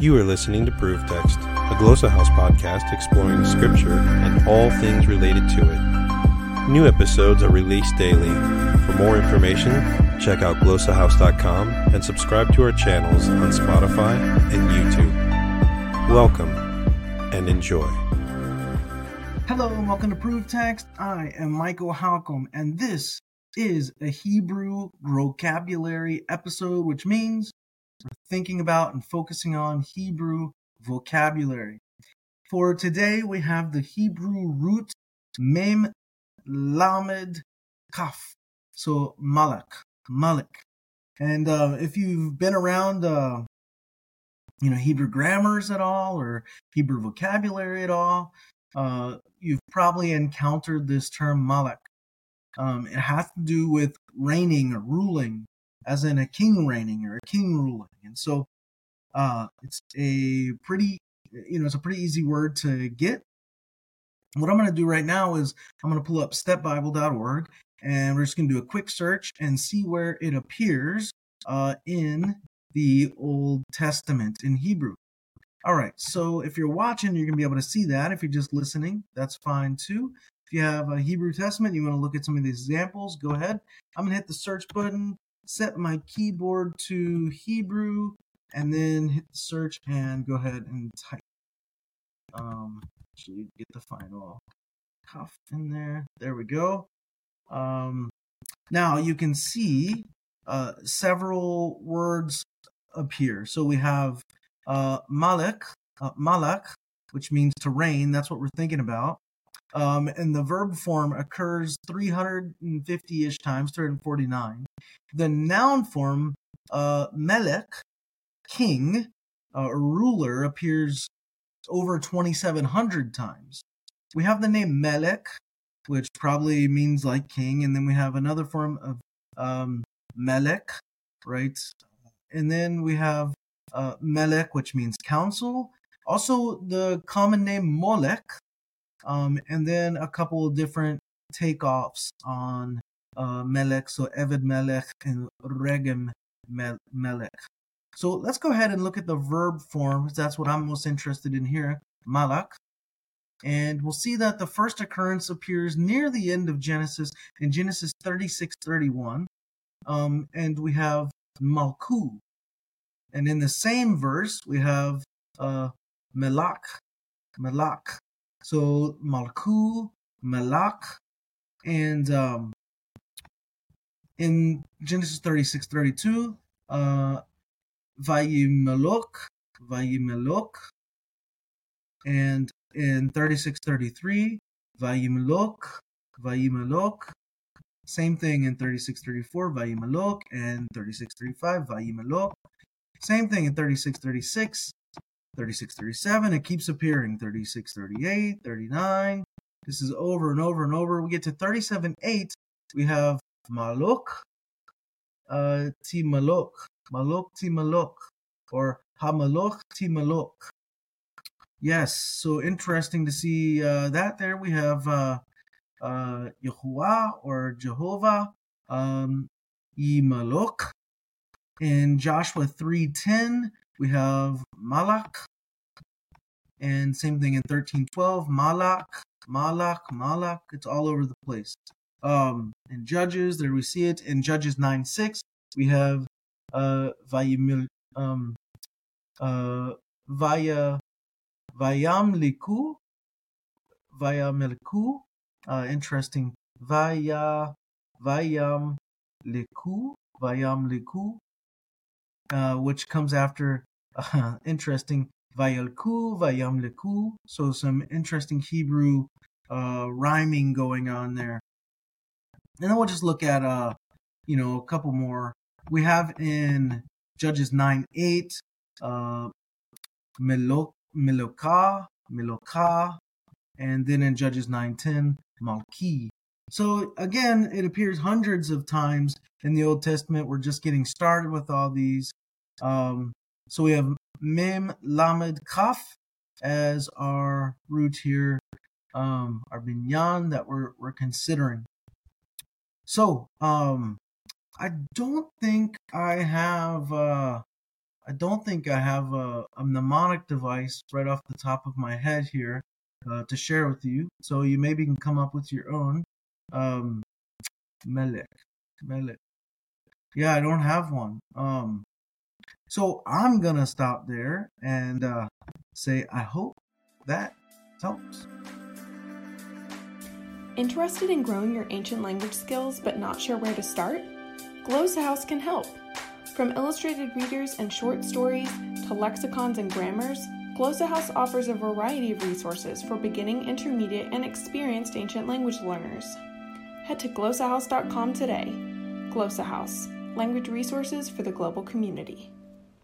You are listening to Proof Text, a Glossa House podcast exploring Scripture and all things related to it. New episodes are released daily. For more information, check out glossahouse.com and subscribe to our channels on Spotify and YouTube. Welcome and enjoy. Hello and welcome to Proof Text. I am Michael Halcomb, and this is a Hebrew Growcabulary episode, which means thinking about and focusing on Hebrew vocabulary. For today, we have the Hebrew root mem lamed kaf, so malak, malik. And uh, if you've been around, uh, you know, Hebrew grammars at all or Hebrew vocabulary at all, uh, you've probably encountered this term malak. Um, it has to do with reigning or ruling, as in a king reigning or a king ruling. And so uh, it's a pretty, you know, it's a pretty easy word to get. What I'm going to do right now is I'm going to pull up stepbible.org and we're just going to do a quick search and see where it appears uh, in the Old Testament in Hebrew. All right, so if you're watching, you're going to be able to see that. If you're just listening, that's fine too. If you have a Hebrew Testament, you want to look at some of these examples, go ahead. I'm going to hit the search button, set my keyboard to Hebrew, and then hit the search and go ahead and type. Um, actually, get the final kaf in there. There we go. Um, now you can see uh, several words appear. So we have uh, Malek, uh, Malak, which means to reign. That's what we're thinking about. Um, and the verb form occurs 350 ish times, 349. The noun form, uh, Melech, king, uh, ruler, appears over 2,700 times. We have the name Melech, which probably means like king, and then we have another form of um, Melech, right? And then we have uh, which means council. Also, the common name Molech, um, and then a couple of different takeoffs on uh, Melech, so Eved Melech and Regem Melech. So let's go ahead and look at the verb form. That's what I'm most interested in here, Malak. And we'll see that the first occurrence appears near the end of Genesis in Genesis 36 31. Um, and we have Malku. And in the same verse, we have uh, Melak. Melak. So Malku, Malak, and um, in Genesis 36 32, uh, Vayimelok, Vayimelok, and in 36 33, Vayimelok, Vayimelok. Same thing in 36 34, Vayimelok, and 36 35, Vayimelok. Same thing in 36 36, 36 37. It keeps appearing 36 38, 39. This is over and over and over. We get to 37 8. We have Malok, uh, Timalok, Malok Timalok, or Hamalok Timalok. Yes, so interesting to see uh, that there. We have uh, uh, Yahuwah or Jehovah, um, Yimalok. In Joshua 3.10, we have Malak. And same thing in 13.12, Malak, Malak, Malak. It's all over the place. Um, in Judges, there we see it. In Judges 9 6, we have uh, Vayimil, um, uh, Vaya, Vayamliku, Vayamliku. Uh, interesting. Vaya, Vayam Liku, Vayam Liku, uh, which comes after uh, interesting Vayalku, Vayamliku. So some interesting Hebrew uh, rhyming going on there. And then we'll just look at uh, you know, a couple more. We have in Judges 9 8, uh Melok Meloka, Meloka, and then in Judges 9 10, Malki. So again, it appears hundreds of times in the Old Testament. We're just getting started with all these. Um, so we have Mem Lamed Kaf as our root here, um, our binyan that we're we're considering. So um, I don't think I have uh, I don't think I have a, a mnemonic device right off the top of my head here uh, to share with you. So you maybe can come up with your own. Um, Melek. Melek. Yeah, I don't have one. Um, so I'm gonna stop there and uh, say I hope that helps. Interested in growing your ancient language skills but not sure where to start? Glossa House can help. From illustrated readers and short stories to lexicons and grammars, Glossa House offers a variety of resources for beginning, intermediate, and experienced ancient language learners. Head to glossahouse.com today. Glossa House, language resources for the global community.